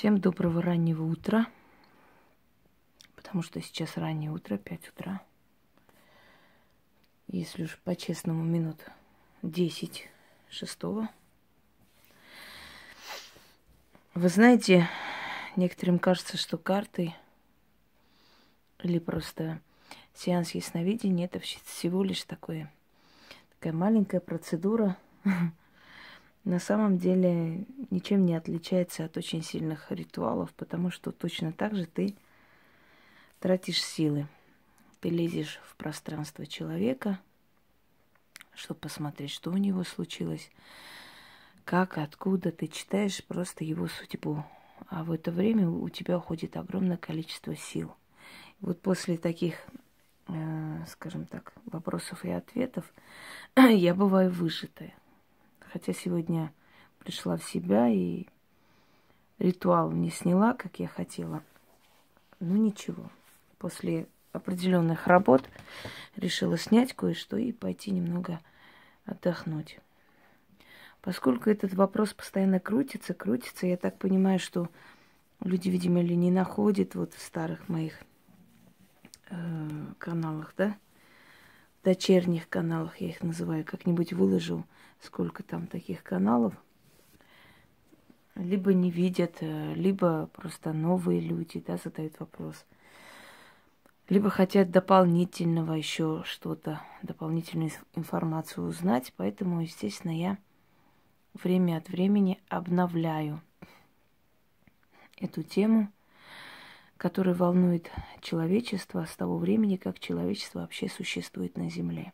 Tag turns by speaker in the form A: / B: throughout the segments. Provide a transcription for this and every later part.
A: Всем доброго раннего утра, потому что сейчас раннее утро, 5 утра. Если уж по-честному, минут 10 шестого. Вы знаете, некоторым кажется, что карты или просто сеанс ясновидения это всего лишь такое, такая маленькая процедура, на самом деле ничем не отличается от очень сильных ритуалов, потому что точно так же ты тратишь силы. Ты лезешь в пространство человека, чтобы посмотреть, что у него случилось, как, откуда. Ты читаешь просто его судьбу. А в это время у тебя уходит огромное количество сил. Вот после таких, э, скажем так, вопросов и ответов я бываю выжатая. Хотя сегодня пришла в себя и ритуал не сняла, как я хотела. Ну ничего. После определенных работ решила снять кое-что и пойти немного отдохнуть. Поскольку этот вопрос постоянно крутится, крутится, я так понимаю, что люди, видимо, ли не находят вот в старых моих э, каналах, да, дочерних каналах, я их называю, как-нибудь выложу сколько там таких каналов, либо не видят, э, либо просто новые люди, да, задают вопрос. Либо хотят дополнительного еще что-то, дополнительную информацию узнать. Поэтому, естественно, я время от времени обновляю эту тему, которая волнует человечество с того времени, как человечество вообще существует на Земле.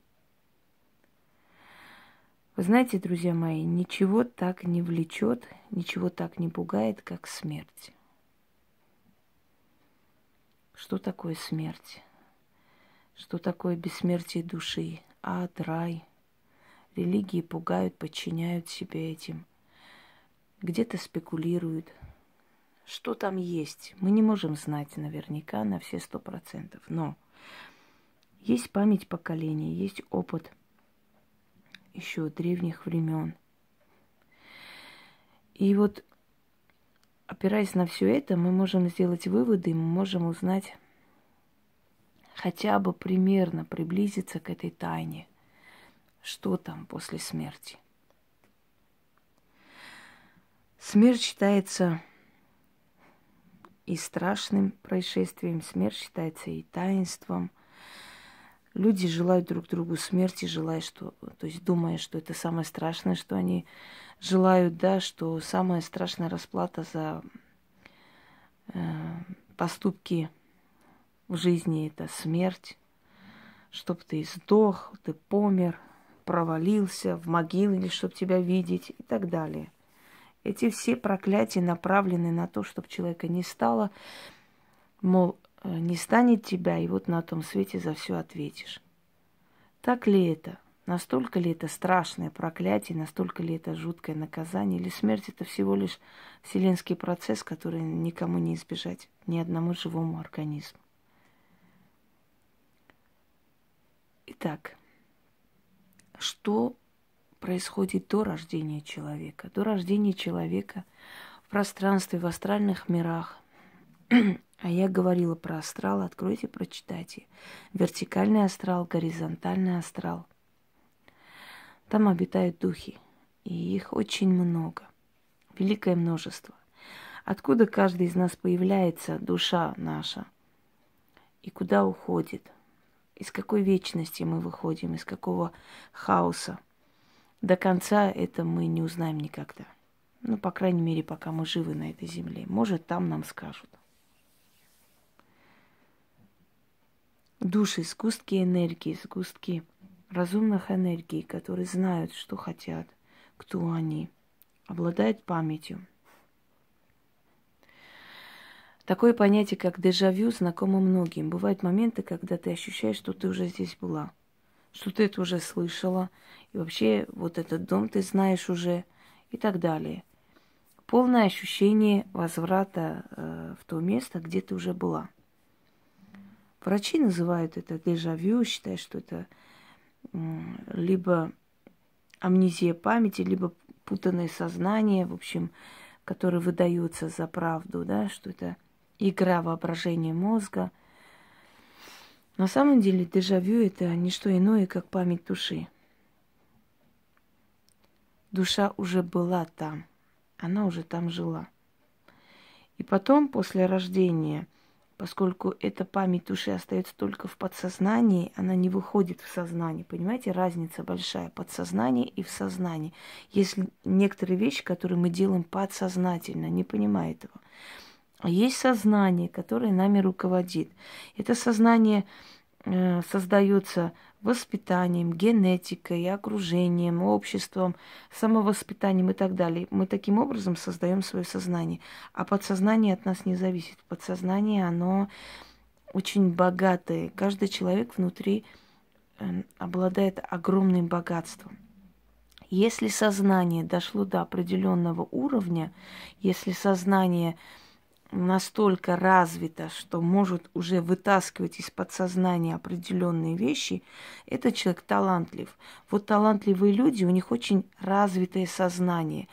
A: Вы знаете, друзья мои, ничего так не влечет, ничего так не пугает, как смерть. Что такое смерть? Что такое бессмертие души? Ад, рай. Религии пугают, подчиняют себе этим. Где-то спекулируют. Что там есть? Мы не можем знать наверняка на все сто процентов. Но есть память поколения, есть опыт – еще древних времен. И вот, опираясь на все это, мы можем сделать выводы, мы можем узнать хотя бы примерно приблизиться к этой тайне, что там после смерти. Смерть считается и страшным происшествием, смерть считается и таинством, Люди желают друг другу смерти, желая, что, то есть думая, что это самое страшное, что они желают, да, что самая страшная расплата за э, поступки в жизни это смерть, чтоб ты сдох, ты помер, провалился в могилу или чтобы тебя видеть и так далее. Эти все проклятия направлены на то, чтобы человека не стало, мол, Э, не станет тебя, и вот на том свете за все ответишь. Так ли это? Настолько ли это страшное проклятие, настолько ли это жуткое наказание, или смерть это всего лишь вселенский процесс, который никому не избежать, ни одному живому организму. Итак, что происходит до рождения человека? До рождения человека в пространстве, в астральных мирах А я говорила про астрал, откройте, прочитайте. Вертикальный астрал, горизонтальный астрал. Там обитают духи, и их очень много, великое множество. Откуда каждый из нас появляется, душа наша, и куда уходит, из какой вечности мы выходим, из какого хаоса. До конца это мы не узнаем никогда. Ну, по крайней мере, пока мы живы на этой земле. Может, там нам скажут. души, сгустки энергии, сгустки разумных энергий, которые знают, что хотят, кто они, обладают памятью. Такое понятие, как дежавю, знакомо многим. Бывают моменты, когда ты ощущаешь, что ты уже здесь была, что ты это уже слышала, и вообще вот этот дом ты знаешь уже, и так далее. Полное ощущение возврата э, в то место, где ты уже была – Врачи называют это дежавю, считают, что это либо амнезия памяти, либо путанное сознание. В общем, которые выдаются за правду, да, что это игра воображения мозга. На самом деле дежавю это не что иное, как память души. Душа уже была там, она уже там жила. И потом, после рождения, поскольку эта память души остается только в подсознании, она не выходит в сознание. Понимаете, разница большая подсознание и в сознании. Есть некоторые вещи, которые мы делаем подсознательно, не понимая этого. А есть сознание, которое нами руководит. Это сознание э, создается воспитанием, генетикой, окружением, обществом, самовоспитанием и так далее. Мы таким образом создаем свое сознание. А подсознание от нас не зависит. Подсознание, оно очень богатое. Каждый человек внутри э, обладает огромным богатством. Если сознание дошло до определенного уровня, если сознание настолько развита, что может уже вытаскивать из подсознания определенные вещи, этот человек талантлив. Вот талантливые люди, у них очень развитое сознание.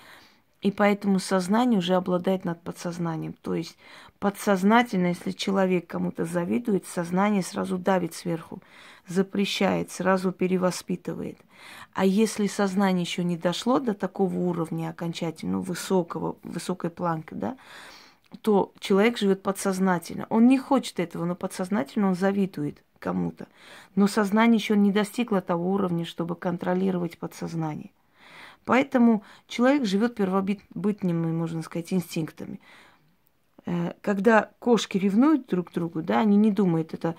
A: И поэтому сознание уже обладает над подсознанием. То есть подсознательно, если человек кому-то завидует, сознание сразу давит сверху, запрещает, сразу перевоспитывает. А если сознание еще не дошло до такого уровня окончательно, ну, высокого, высокой планки, да, то человек живет подсознательно. Он не хочет этого, но подсознательно он завидует кому-то. Но сознание еще не достигло того уровня, чтобы контролировать подсознание. Поэтому человек живет первобытными, можно сказать, инстинктами. Э, когда кошки ревнуют друг к другу, да, они не думают, это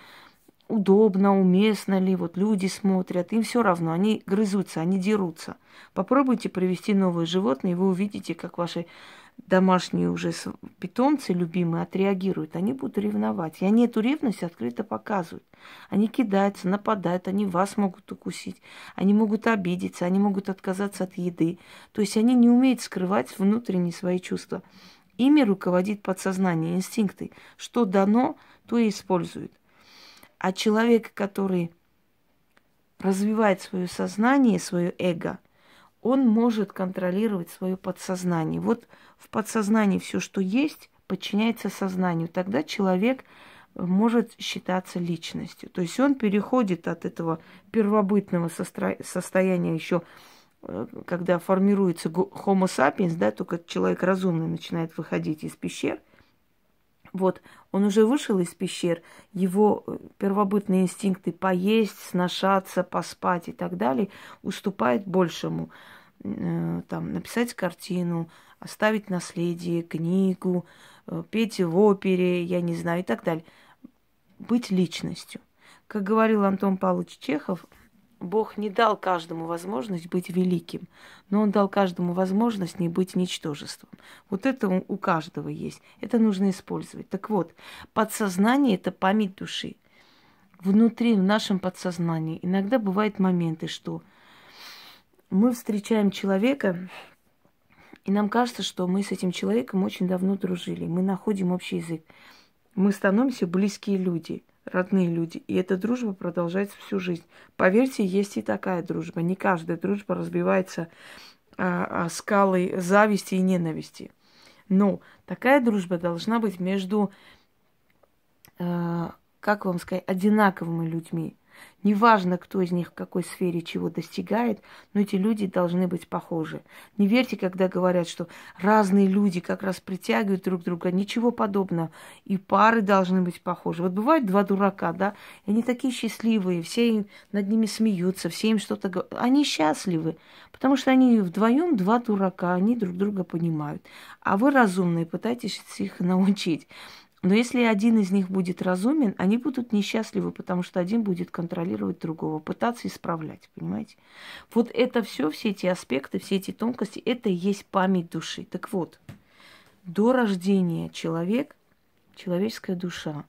A: удобно, уместно ли, вот люди смотрят, им все равно, они грызутся, они дерутся. Попробуйте привести новое животное, и вы увидите, как ваши домашние уже питомцы любимые отреагируют, они будут ревновать. И они эту ревность открыто показывают. Они кидаются, нападают, они вас могут укусить, они могут обидеться, они могут отказаться от еды. То есть они не умеют скрывать внутренние свои чувства. Ими руководит подсознание, инстинкты. Что дано, то и использует. А человек, который развивает свое сознание, свое эго, он может контролировать свое подсознание. Вот в подсознании все, что есть, подчиняется сознанию. Тогда человек может считаться личностью. То есть он переходит от этого первобытного состояния еще, э, когда формируется Homo sapiens, да, только человек разумный начинает выходить из пещер. Вот, он уже вышел из пещер, его э, первобытные инстинкты поесть, сношаться, поспать и так далее уступают большему. Э, там, написать картину, оставить наследие, книгу, э, петь в опере, я не знаю, и так далее. Быть личностью. Как говорил Антон Павлович Чехов, Бог не дал каждому возможность быть великим, но Он дал каждому возможность не быть ничтожеством. Вот это у каждого есть. Это нужно использовать. Так вот, подсознание – это память души. Внутри, в нашем подсознании иногда бывают моменты, что мы встречаем человека, и нам кажется, что мы с этим человеком очень давно дружили. Мы находим общий язык. Мы становимся близкие люди, родные люди. И эта дружба продолжается всю жизнь. Поверьте, есть и такая дружба. Не каждая дружба разбивается а, а, скалой зависти и ненависти. Но такая дружба должна быть между, а, как вам сказать, одинаковыми людьми. Неважно, кто из них в какой сфере чего достигает, но эти люди должны быть похожи. Не верьте, когда говорят, что разные люди как раз притягивают друг друга. Ничего подобного. И пары должны быть похожи. Вот бывают два дурака, да, и они такие счастливые, все над ними смеются, все им что-то говорят. Они счастливы, потому что они вдвоем два дурака, они друг друга понимают. А вы разумные, пытаетесь их научить. Но если один из них будет разумен, они будут несчастливы, потому что один будет контролировать другого, пытаться исправлять, понимаете? Вот это все, все эти аспекты, все эти тонкости, это и есть память души. Так вот, до рождения человек, человеческая душа,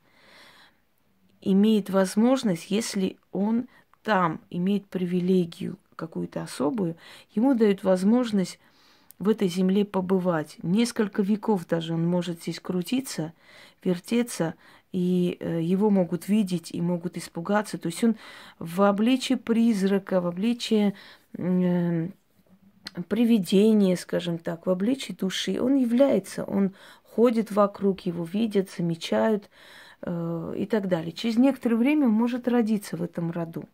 A: имеет возможность, если он там имеет привилегию какую-то особую, ему дают возможность в этой земле побывать. Несколько веков даже он может здесь крутиться, вертеться, и э, его могут видеть и могут испугаться. То есть он в обличии призрака, в обличии э, привидение, скажем так, в обличии души, он является, он ходит вокруг, его видят, замечают э, и так далее. Через некоторое время он может родиться в этом роду.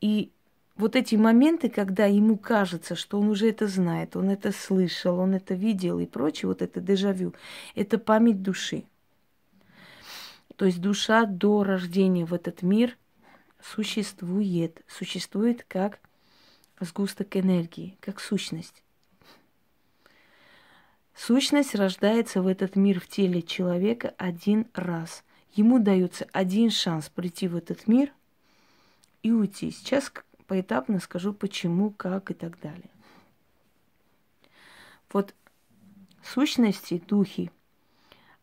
A: И вот эти моменты, когда ему кажется, что он уже это знает, он это слышал, он это видел и прочее, вот это дежавю, это память души. То есть душа до рождения в этот мир существует, существует как сгусток энергии, как сущность. Сущность рождается в этот мир в теле человека один раз. Ему дается один шанс прийти в этот мир и уйти. Сейчас поэтапно скажу почему, как и так далее. Вот сущности, духи,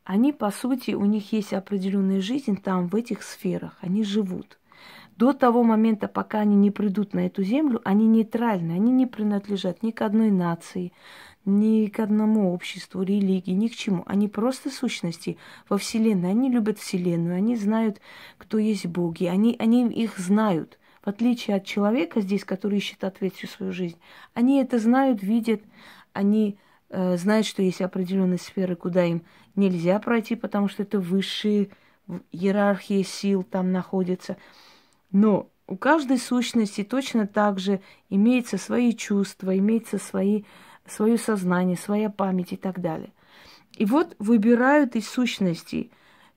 A: они, по сути, у них есть определенная жизнь там, в этих сферах. Они живут. До того момента, пока они не придут на эту землю, они нейтральны, они не принадлежат ни к одной нации, ни к одному обществу, религии, ни к чему. Они просто сущности во Вселенной. Они любят Вселенную, они знают, кто есть боги, они, они их знают. В отличие от человека здесь, который ищет ответ всю свою жизнь, они это знают, видят, они э, знают, что есть определенные сферы, куда им нельзя пройти, потому что это высшие иерархии сил там находятся. Но у каждой сущности точно так же имеются свои чувства, имеется свои, свое сознание, своя память и так далее. И вот выбирают из сущностей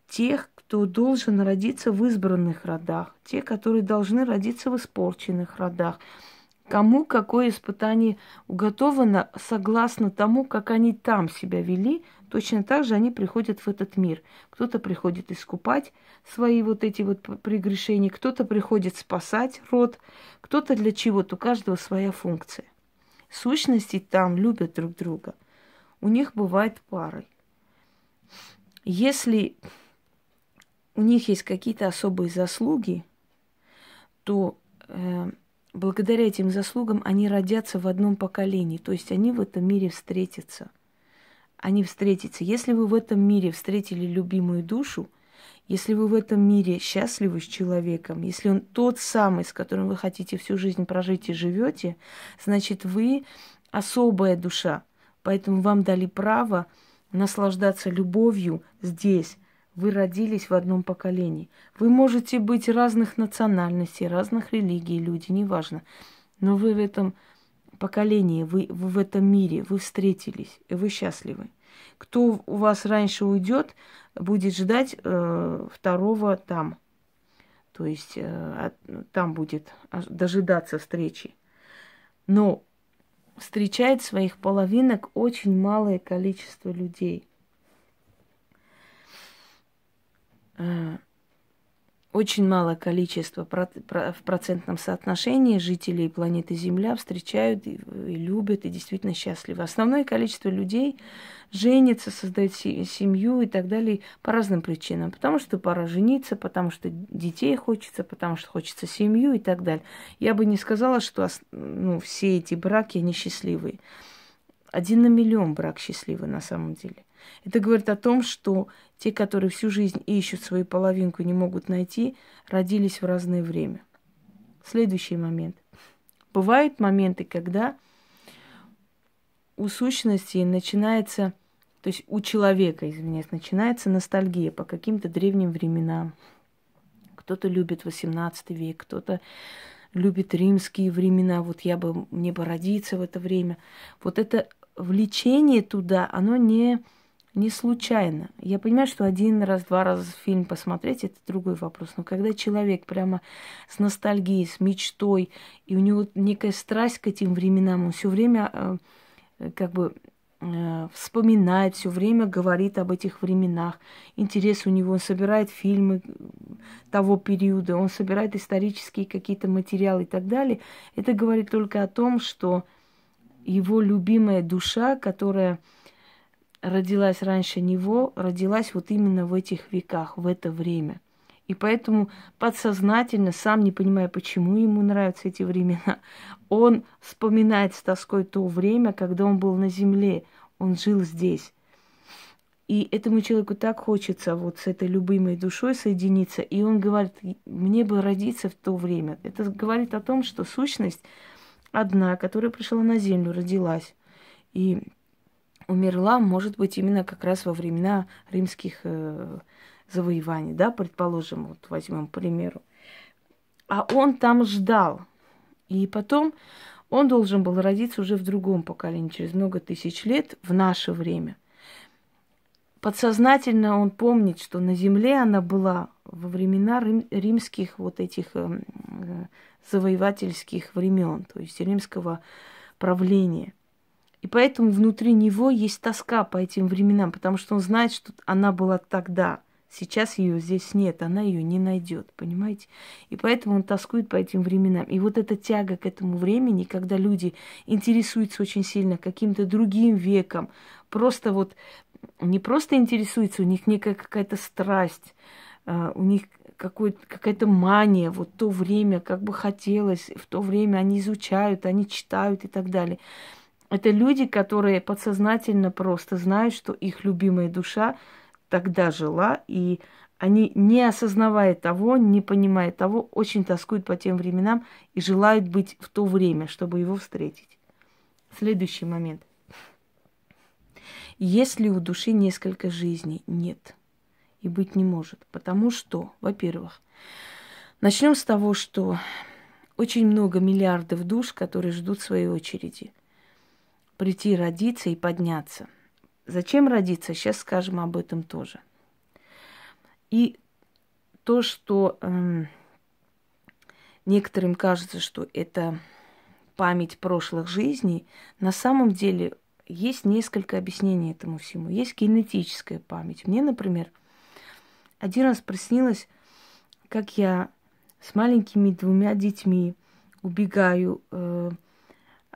A: тех, кто должен родиться в избранных родах, те, которые должны родиться в испорченных родах. Кому какое испытание уготовано согласно тому, как они там себя вели, точно так же они приходят в этот мир. Кто-то приходит искупать свои вот эти вот прегрешения, кто-то приходит спасать род, кто-то для чего-то, у каждого своя функция. Сущности там любят друг друга. У них бывает пары. Если у них есть какие-то особые заслуги, то э, благодаря этим заслугам они родятся в одном поколении, то есть они в этом мире встретятся. Они встретятся. Если вы в этом мире встретили любимую душу, если вы в этом мире счастливы с человеком, если он тот самый, с которым вы хотите всю жизнь прожить и живете, значит вы особая душа. Поэтому вам дали право наслаждаться любовью здесь, вы родились в одном поколении. Вы можете быть разных национальностей, разных религий, люди, неважно. Но вы в этом поколении, вы, вы в этом мире, вы встретились, и вы счастливы. Кто у вас раньше уйдет, будет ждать э, второго там. То есть э, там будет дожидаться встречи. Но встречает своих половинок очень малое количество людей – Э, очень малое количество в процентном соотношении жителей планеты Земля встречают и любят и действительно счастливы. Основное количество людей женится, создает семью и так далее по разным причинам. Потому что пора жениться, потому что детей хочется, потому что хочется семью и так далее. Я бы не сказала, что ну, все эти браки, они счастливые. Один на миллион брак счастливый на самом деле. Это говорит о том, что те, которые всю жизнь ищут свою половинку и не могут найти, родились в разное время. Следующий момент. Бывают моменты, когда у сущности начинается, то есть у человека, извиняюсь, начинается ностальгия по каким-то древним временам. Кто-то любит 18 век, кто-то любит римские времена, вот я бы, мне бы родиться в это время. Вот это влечение туда, оно не, не случайно. Я понимаю, что один раз, два раза фильм посмотреть, это другой вопрос. Но когда человек прямо с ностальгией, с мечтой, и у него некая страсть к этим временам, он все время э, как бы э, вспоминает, все время говорит об этих временах. Интерес у него, он собирает фильмы того периода, он собирает исторические какие-то материалы и так далее. Это говорит только о том, что его любимая душа, которая родилась раньше него, родилась вот именно в этих веках, в это время. И поэтому подсознательно, сам не понимая, почему ему нравятся эти времена, он вспоминает с тоской то время, когда он был на земле, он жил здесь. И этому человеку так хочется вот с этой любимой душой соединиться, и он говорит, мне бы родиться в то время. Это говорит о том, что сущность одна, которая пришла на землю, родилась и умерла, может быть, именно как раз во времена римских э, завоеваний, да, предположим, вот возьмем, примеру. А он там ждал. И потом он должен был родиться уже в другом поколении, через много тысяч лет, в наше время. Подсознательно он помнит, что на земле она была во времена рим, римских вот этих э, завоевательских времен, то есть римского правления. И поэтому внутри него есть тоска по этим временам, потому что он знает, что она была тогда. Сейчас ее здесь нет, она ее не найдет, понимаете? И поэтому он тоскует по этим временам. И вот эта тяга к этому времени, когда люди интересуются очень сильно каким-то другим веком, просто вот не просто интересуются, у них некая какая-то страсть, а, у них какая-то мания, вот то время, как бы хотелось, в то время они изучают, они читают и так далее. Это люди, которые подсознательно просто знают, что их любимая душа тогда жила, и они, не осознавая того, не понимая того, очень тоскуют по тем временам и желают быть в то время, чтобы его встретить. Следующий момент. Если у души несколько жизней, нет. И быть не может. Потому что, во-первых, начнем с того, что очень много миллиардов душ, которые ждут своей очереди. Прийти родиться и подняться – Зачем родиться? Сейчас скажем об этом тоже. И то, что э, некоторым кажется, что это память прошлых жизней, на самом деле есть несколько объяснений этому всему. Есть генетическая память. Мне, например, один раз приснилось, как я с маленькими двумя детьми убегаю э,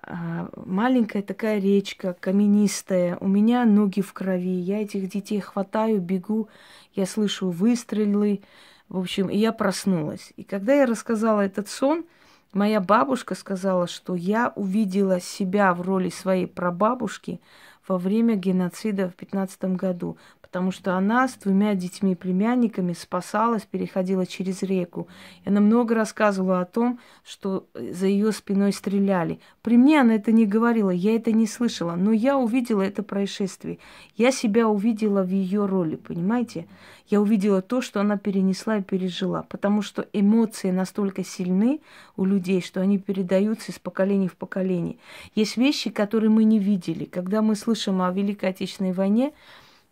A: маленькая такая речка, каменистая, у меня ноги в крови, я этих детей хватаю, бегу, я слышу выстрелы, в общем, и я проснулась. И когда я рассказала этот сон, моя бабушка сказала, что я увидела себя в роли своей прабабушки во время геноцида в 15 году потому что она с двумя детьми-племянниками спасалась, переходила через реку. И она много рассказывала о том, что э, за ее спиной стреляли. При мне она это не говорила, я это не слышала, но я увидела это происшествие. Я себя увидела в ее роли, понимаете? Я увидела то, что она перенесла и пережила, потому что эмоции настолько сильны у людей, что они передаются из поколения в поколение. Есть вещи, которые мы не видели. Когда мы слышим о Великой Отечественной войне,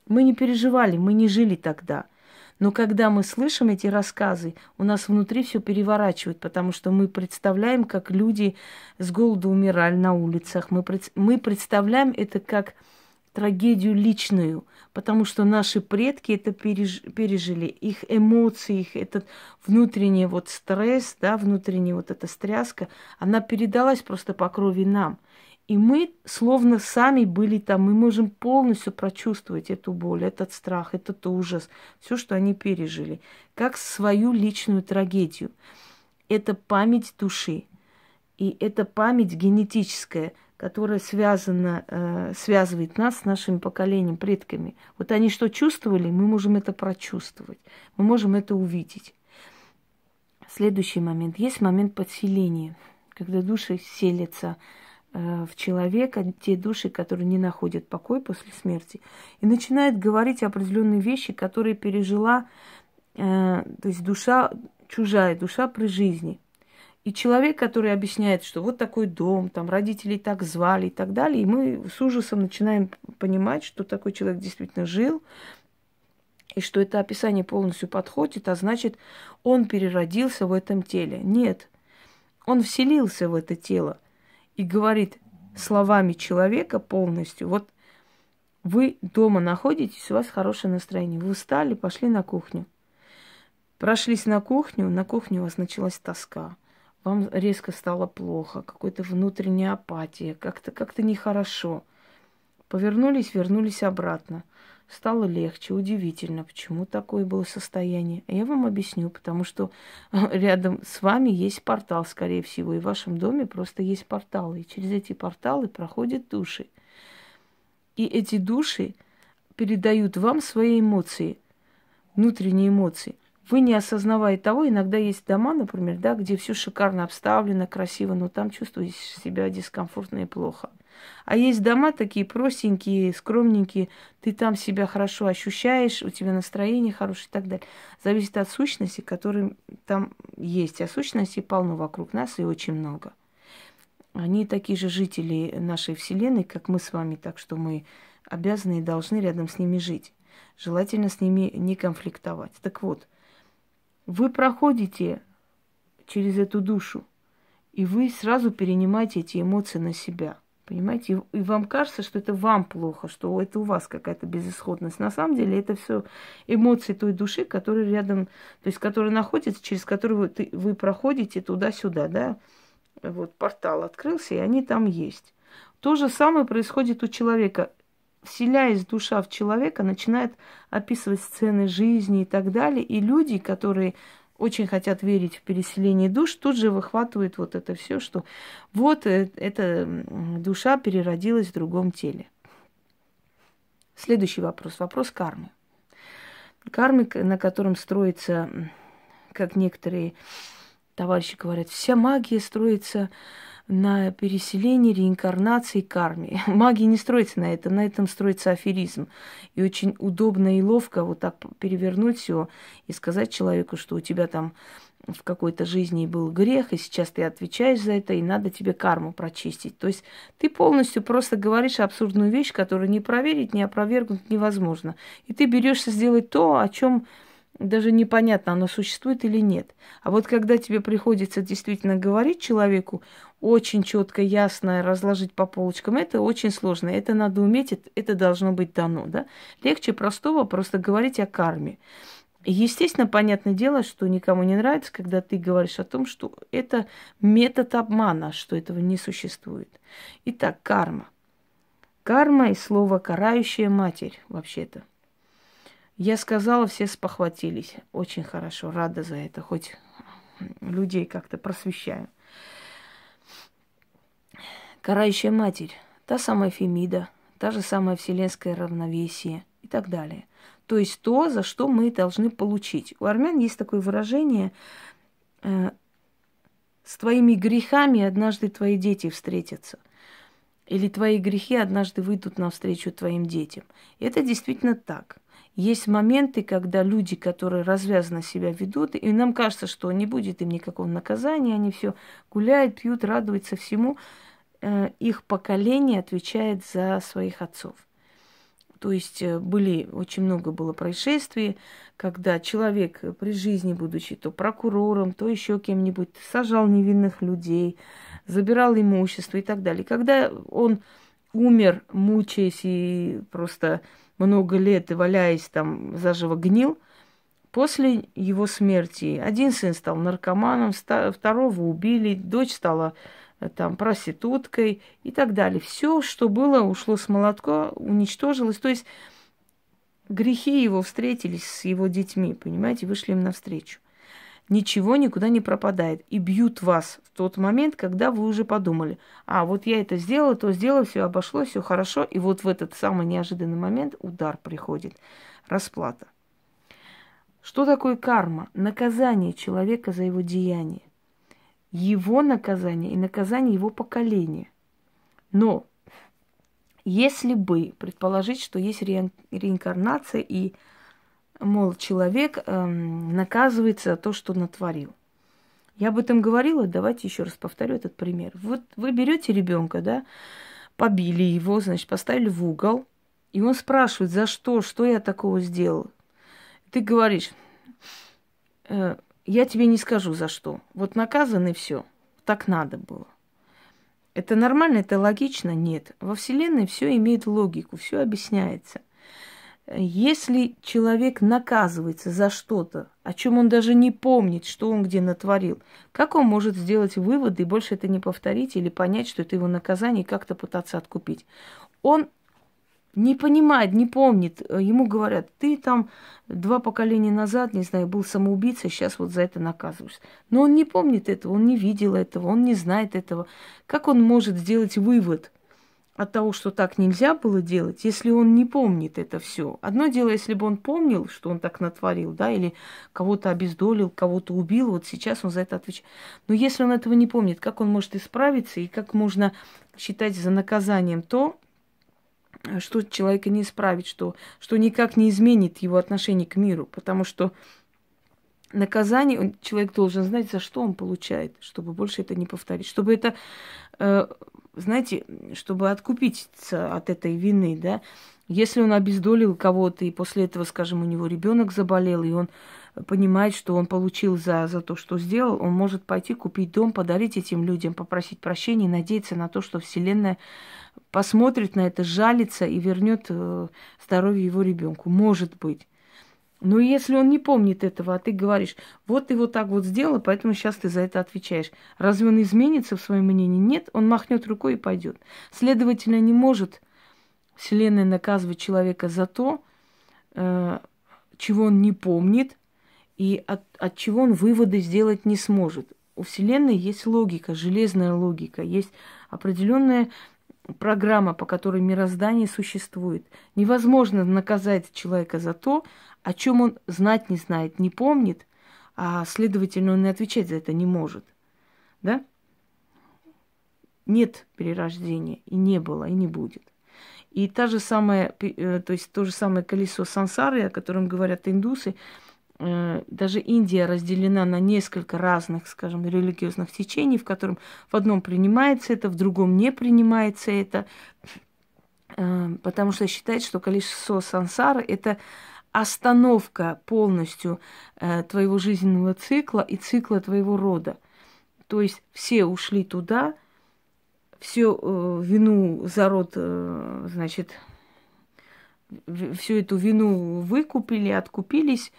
A: мы не переживали, мы не жили тогда. Но когда мы слышим эти рассказы, у нас внутри все переворачивает, потому что мы представляем, как люди с голоду умирали на улицах. Мы, мы представляем это как трагедию личную, потому что наши предки это переж... пережили, их эмоции, их этот внутренний вот стресс, да, внутренняя вот эта стряска, она передалась просто по крови нам. И мы словно сами были там, мы можем полностью прочувствовать эту боль, этот страх, этот ужас, все, что они пережили, как свою личную трагедию. Это память души. И это память генетическая, которая связана, э, связывает нас с нашим поколением, предками. Вот они что чувствовали, мы можем это прочувствовать, мы можем это увидеть. Следующий момент. Есть момент подселения, когда души селятся в человека те души, которые не находят покой после смерти, и начинает говорить определенные вещи, которые пережила, э, то есть душа, чужая душа при жизни. И человек, который объясняет, что вот такой дом, там родители так звали и так далее, и мы с ужасом начинаем понимать, что такой человек действительно жил, и что это описание полностью подходит, а значит, он переродился в этом теле. Нет, он вселился в это тело – и говорит словами человека полностью, вот вы дома находитесь, у вас хорошее настроение, вы устали, пошли на кухню. Прошлись на кухню, на кухне у вас началась тоска. Вам резко стало плохо, какая-то внутренняя апатия, как-то как нехорошо. Повернулись, вернулись обратно. Стало легче, удивительно, почему такое было состояние. Я вам объясню, потому что рядом с вами есть портал, скорее всего, и в вашем доме просто есть порталы. И через эти порталы проходят души. И эти души передают вам свои эмоции, внутренние эмоции. вы не осознавая того, иногда есть дома, например, да, где все шикарно обставлено, красиво, но там чувствуешь себя дискомфортно и плохо. А есть дома такие простенькие, скромненькие, ты там себя хорошо ощущаешь, у тебя настроение хорошее и так далее. Зависит от сущности, которые там есть. А сущностей полно вокруг нас и очень много. Они такие же жители нашей Вселенной, как мы с вами, так что мы обязаны и должны рядом с ними жить. Желательно с ними не конфликтовать. Так вот, вы проходите через эту душу, и вы сразу перенимаете эти эмоции на себя – Понимаете? И вам кажется, что это вам плохо, что это у вас какая-то безысходность. На самом деле это все эмоции той души, которые рядом, то есть которые находятся, через которые вы, вы проходите туда-сюда, да? Вот портал открылся, и они там есть. То же самое происходит у человека. Вселяясь душа в человека, начинает описывать сцены жизни и так далее. И люди, которые очень хотят верить в переселение душ, тут же выхватывают вот это все, что вот э, эта душа переродилась в другом теле. Следующий вопрос. Вопрос кармы. Кармы, на котором строится, как некоторые товарищи говорят, вся магия строится на переселении, реинкарнации, карме. Магия не строится на этом, на этом строится аферизм. И очень удобно и ловко вот так перевернуть все и сказать человеку, что у тебя там в какой-то жизни был грех, и сейчас ты отвечаешь за это, и надо тебе карму прочистить. То есть ты полностью просто говоришь абсурдную вещь, которую не проверить, не опровергнуть невозможно. И ты берешься сделать то, о чем даже непонятно, оно существует или нет. А вот когда тебе приходится действительно говорить человеку, очень четко, ясно разложить по полочкам, это очень сложно. Это надо уметь, это должно быть дано. Да? Легче простого просто говорить о карме. Естественно, понятное дело, что никому не нравится, когда ты говоришь о том, что это метод обмана, что этого не существует. Итак, карма. Карма и слово карающая матерь, вообще-то. Я сказала, все спохватились. Очень хорошо, рада за это, хоть людей как-то просвещаю. Карающая матерь, та самая Фемида, та же самая вселенское равновесие и так далее. То есть то, за что мы должны получить. У армян есть такое выражение э, «с твоими грехами однажды твои дети встретятся». Или твои грехи однажды выйдут навстречу твоим детям. Это действительно так – есть моменты, когда люди, которые развязанно себя ведут, и нам кажется, что не будет им никакого наказания, они все гуляют, пьют, радуются всему. Э, их поколение отвечает за своих отцов. То есть э, были, очень много было происшествий, когда человек при жизни, будучи то прокурором, то еще кем-нибудь, сажал невинных людей, забирал имущество и так далее. Когда он умер, мучаясь и просто много лет и валяясь там заживо гнил, после его смерти один сын стал наркоманом, второго убили, дочь стала э, там проституткой и так далее. Все, что было, ушло с молотка, уничтожилось. То есть грехи его встретились с его детьми, понимаете, вышли им навстречу ничего никуда не пропадает. И бьют вас в тот момент, когда вы уже подумали, а вот я это сделала, то сделала, все обошлось, все хорошо. И вот в этот самый неожиданный момент удар приходит, расплата. Что такое карма? Наказание человека за его деяние. Его наказание и наказание его поколения. Но если бы предположить, что есть реинкарнация и мол, человек эм, наказывается за то, что натворил. Я об этом говорила, давайте еще раз повторю этот пример. Вот вы берете ребенка, да, побили его, значит, поставили в угол, и он спрашивает, за что, что я такого сделал. Ты говоришь, э, я тебе не скажу за что. Вот наказан и все. Так надо было. Это нормально, это логично? Нет. Во Вселенной все имеет логику, все объясняется. Если человек наказывается за что-то, о чем он даже не помнит, что он где натворил, как он может сделать выводы и больше это не повторить или понять, что это его наказание и как-то пытаться откупить? Он не понимает, не помнит. Ему говорят, ты там два поколения назад, не знаю, был самоубийцей, сейчас вот за это наказываешься. Но он не помнит этого, он не видел этого, он не знает этого. Как он может сделать вывод от того, что так нельзя было делать, если он не помнит это все. Одно дело, если бы он помнил, что он так натворил, да, или кого-то обездолил, кого-то убил, вот сейчас он за это отвечает. Но если он этого не помнит, как он может исправиться и как можно считать за наказанием то, что человека не исправит, что, что никак не изменит его отношение к миру, потому что наказание, человек должен знать, за что он получает, чтобы больше это не повторить, чтобы это э, знаете, чтобы откупиться от этой вины, да, если он обездолил кого-то, и после этого, скажем, у него ребенок заболел, и он понимает, что он получил за, за то, что сделал, он может пойти купить дом, подарить этим людям, попросить прощения надеяться на то, что Вселенная посмотрит на это, жалится и вернет э, здоровье его ребенку. Может быть. Но если он не помнит этого, а ты говоришь, вот ты вот так вот сделал, поэтому сейчас ты за это отвечаешь. Разве он изменится в своем мнении? Нет, он махнет рукой и пойдет. Следовательно, не может Вселенная наказывать человека за то, э, чего он не помнит, и от, от чего он выводы сделать не сможет. У Вселенной есть логика, железная логика, есть определенная программа, по которой мироздание существует. Невозможно наказать человека за то, о чем он знать не знает, не помнит, а следовательно, он и отвечать за это не может. Да? Нет перерождения, и не было, и не будет. И та же самая, э, то есть то же самое колесо сансары, о котором говорят индусы, э, даже Индия разделена на несколько разных, скажем, религиозных течений, в котором в одном принимается это, в другом не принимается это, э, потому что считается, что колесо сансары – это остановка полностью э, твоего жизненного цикла и цикла твоего рода. То есть все ушли туда, всю э, вину за род, э, значит, всю эту вину выкупили, откупились,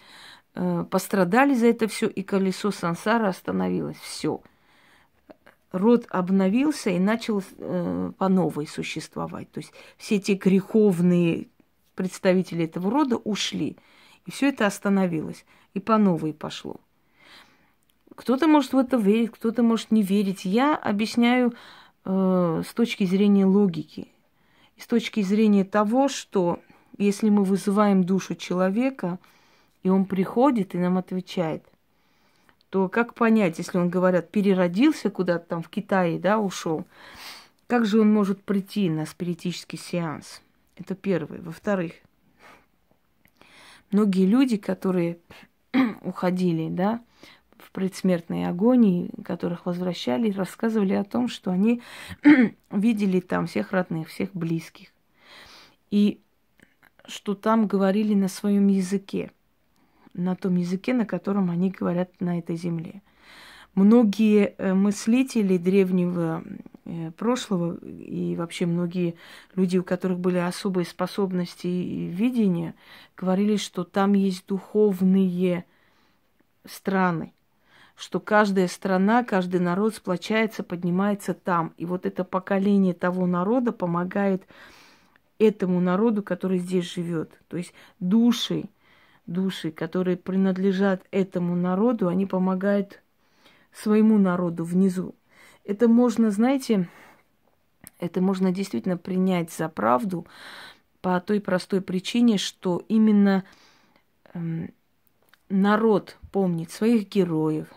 A: э, пострадали за это все, и колесо сансара остановилось. Все. Род обновился и начал э, по новой существовать. То есть все эти греховные представители этого рода ушли. И все это остановилось. И по новой пошло. Кто-то может в это верить, кто-то может не верить. Я объясняю э, с точки зрения логики. С точки зрения того, что если мы вызываем душу человека, и он приходит и нам отвечает, то как понять, если он, говорят, переродился куда-то там в Китае, да, ушел, как же он может прийти на спиритический сеанс? Это первое. Во-вторых, многие люди, которые уходили, да, в предсмертной агонии, которых возвращали, рассказывали о том, что они видели там всех родных, всех близких. И что там говорили на своем языке, на том языке, на котором они говорят на этой земле. Многие э, мыслители древнего прошлого и вообще многие люди, у которых были особые способности и видения, говорили, что там есть духовные страны, что каждая страна, каждый народ сплочается, поднимается там. И вот это поколение того народа помогает этому народу, который здесь живет. То есть души, души, которые принадлежат этому народу, они помогают своему народу внизу. Это можно, знаете, это можно действительно принять за правду по той простой причине, что именно эм, народ помнит своих героев,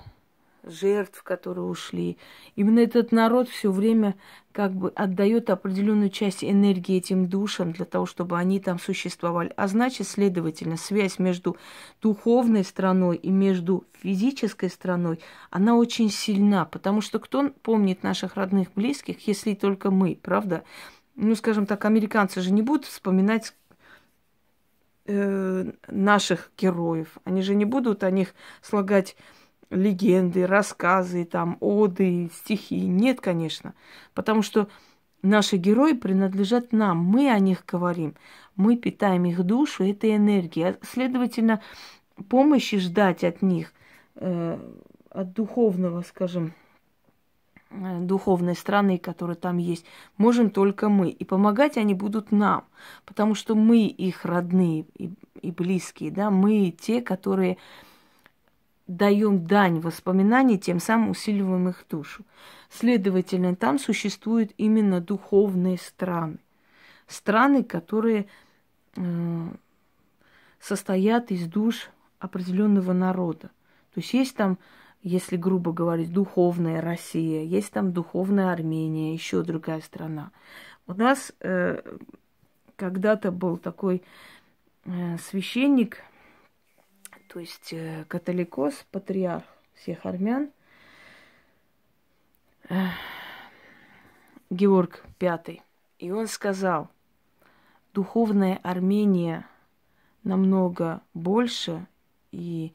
A: жертв, которые ушли. Именно этот народ все время как бы отдает определенную часть энергии этим душам для того, чтобы они там существовали. А значит, следовательно, связь между духовной страной и между физической страной, она очень сильна, потому что кто помнит наших родных, близких, если только мы, правда? Ну, скажем так, американцы же не будут вспоминать э, наших героев. Они же не будут о них слагать легенды, рассказы, там, оды, стихи. Нет, конечно. Потому что наши герои принадлежат нам. Мы о них говорим. Мы питаем их душу этой энергией. Следовательно, помощи ждать от них, э, от духовного, скажем, э, духовной страны, которая там есть, можем только мы. И помогать они будут нам, потому что мы их родные и, и близкие, да, мы те, которые даем дань воспоминаний, тем самым усиливаем их душу. Следовательно, там существуют именно духовные страны. Страны, которые э, состоят из душ определенного народа. То есть есть там, если грубо говорить, духовная Россия, есть там духовная Армения, еще другая страна. У нас э, когда-то был такой э, священник, то есть э, католикос, патриарх всех армян, Георг V. И он сказал, духовная Армения намного больше, и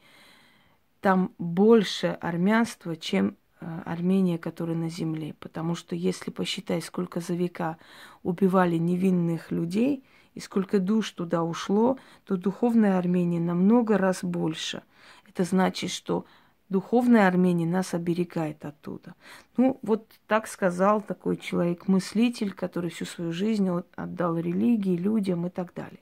A: там больше армянства, чем Э, Армения, которая на земле. Потому что если посчитать, сколько за века убивали невинных людей и сколько душ туда ушло, то духовная Армения намного раз больше. Это значит, что духовная Армения нас оберегает оттуда. Ну, вот так сказал такой человек-мыслитель, который всю свою жизнь отдал религии, людям и так далее.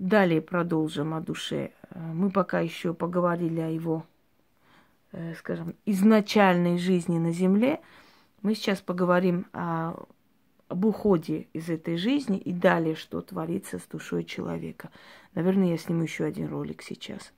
A: Далее продолжим о душе. Э, мы пока еще поговорили о его Э, скажем, изначальной жизни на Земле, мы сейчас поговорим о, об уходе из этой жизни и далее, что творится с душой человека. Наверное, я сниму еще один ролик сейчас.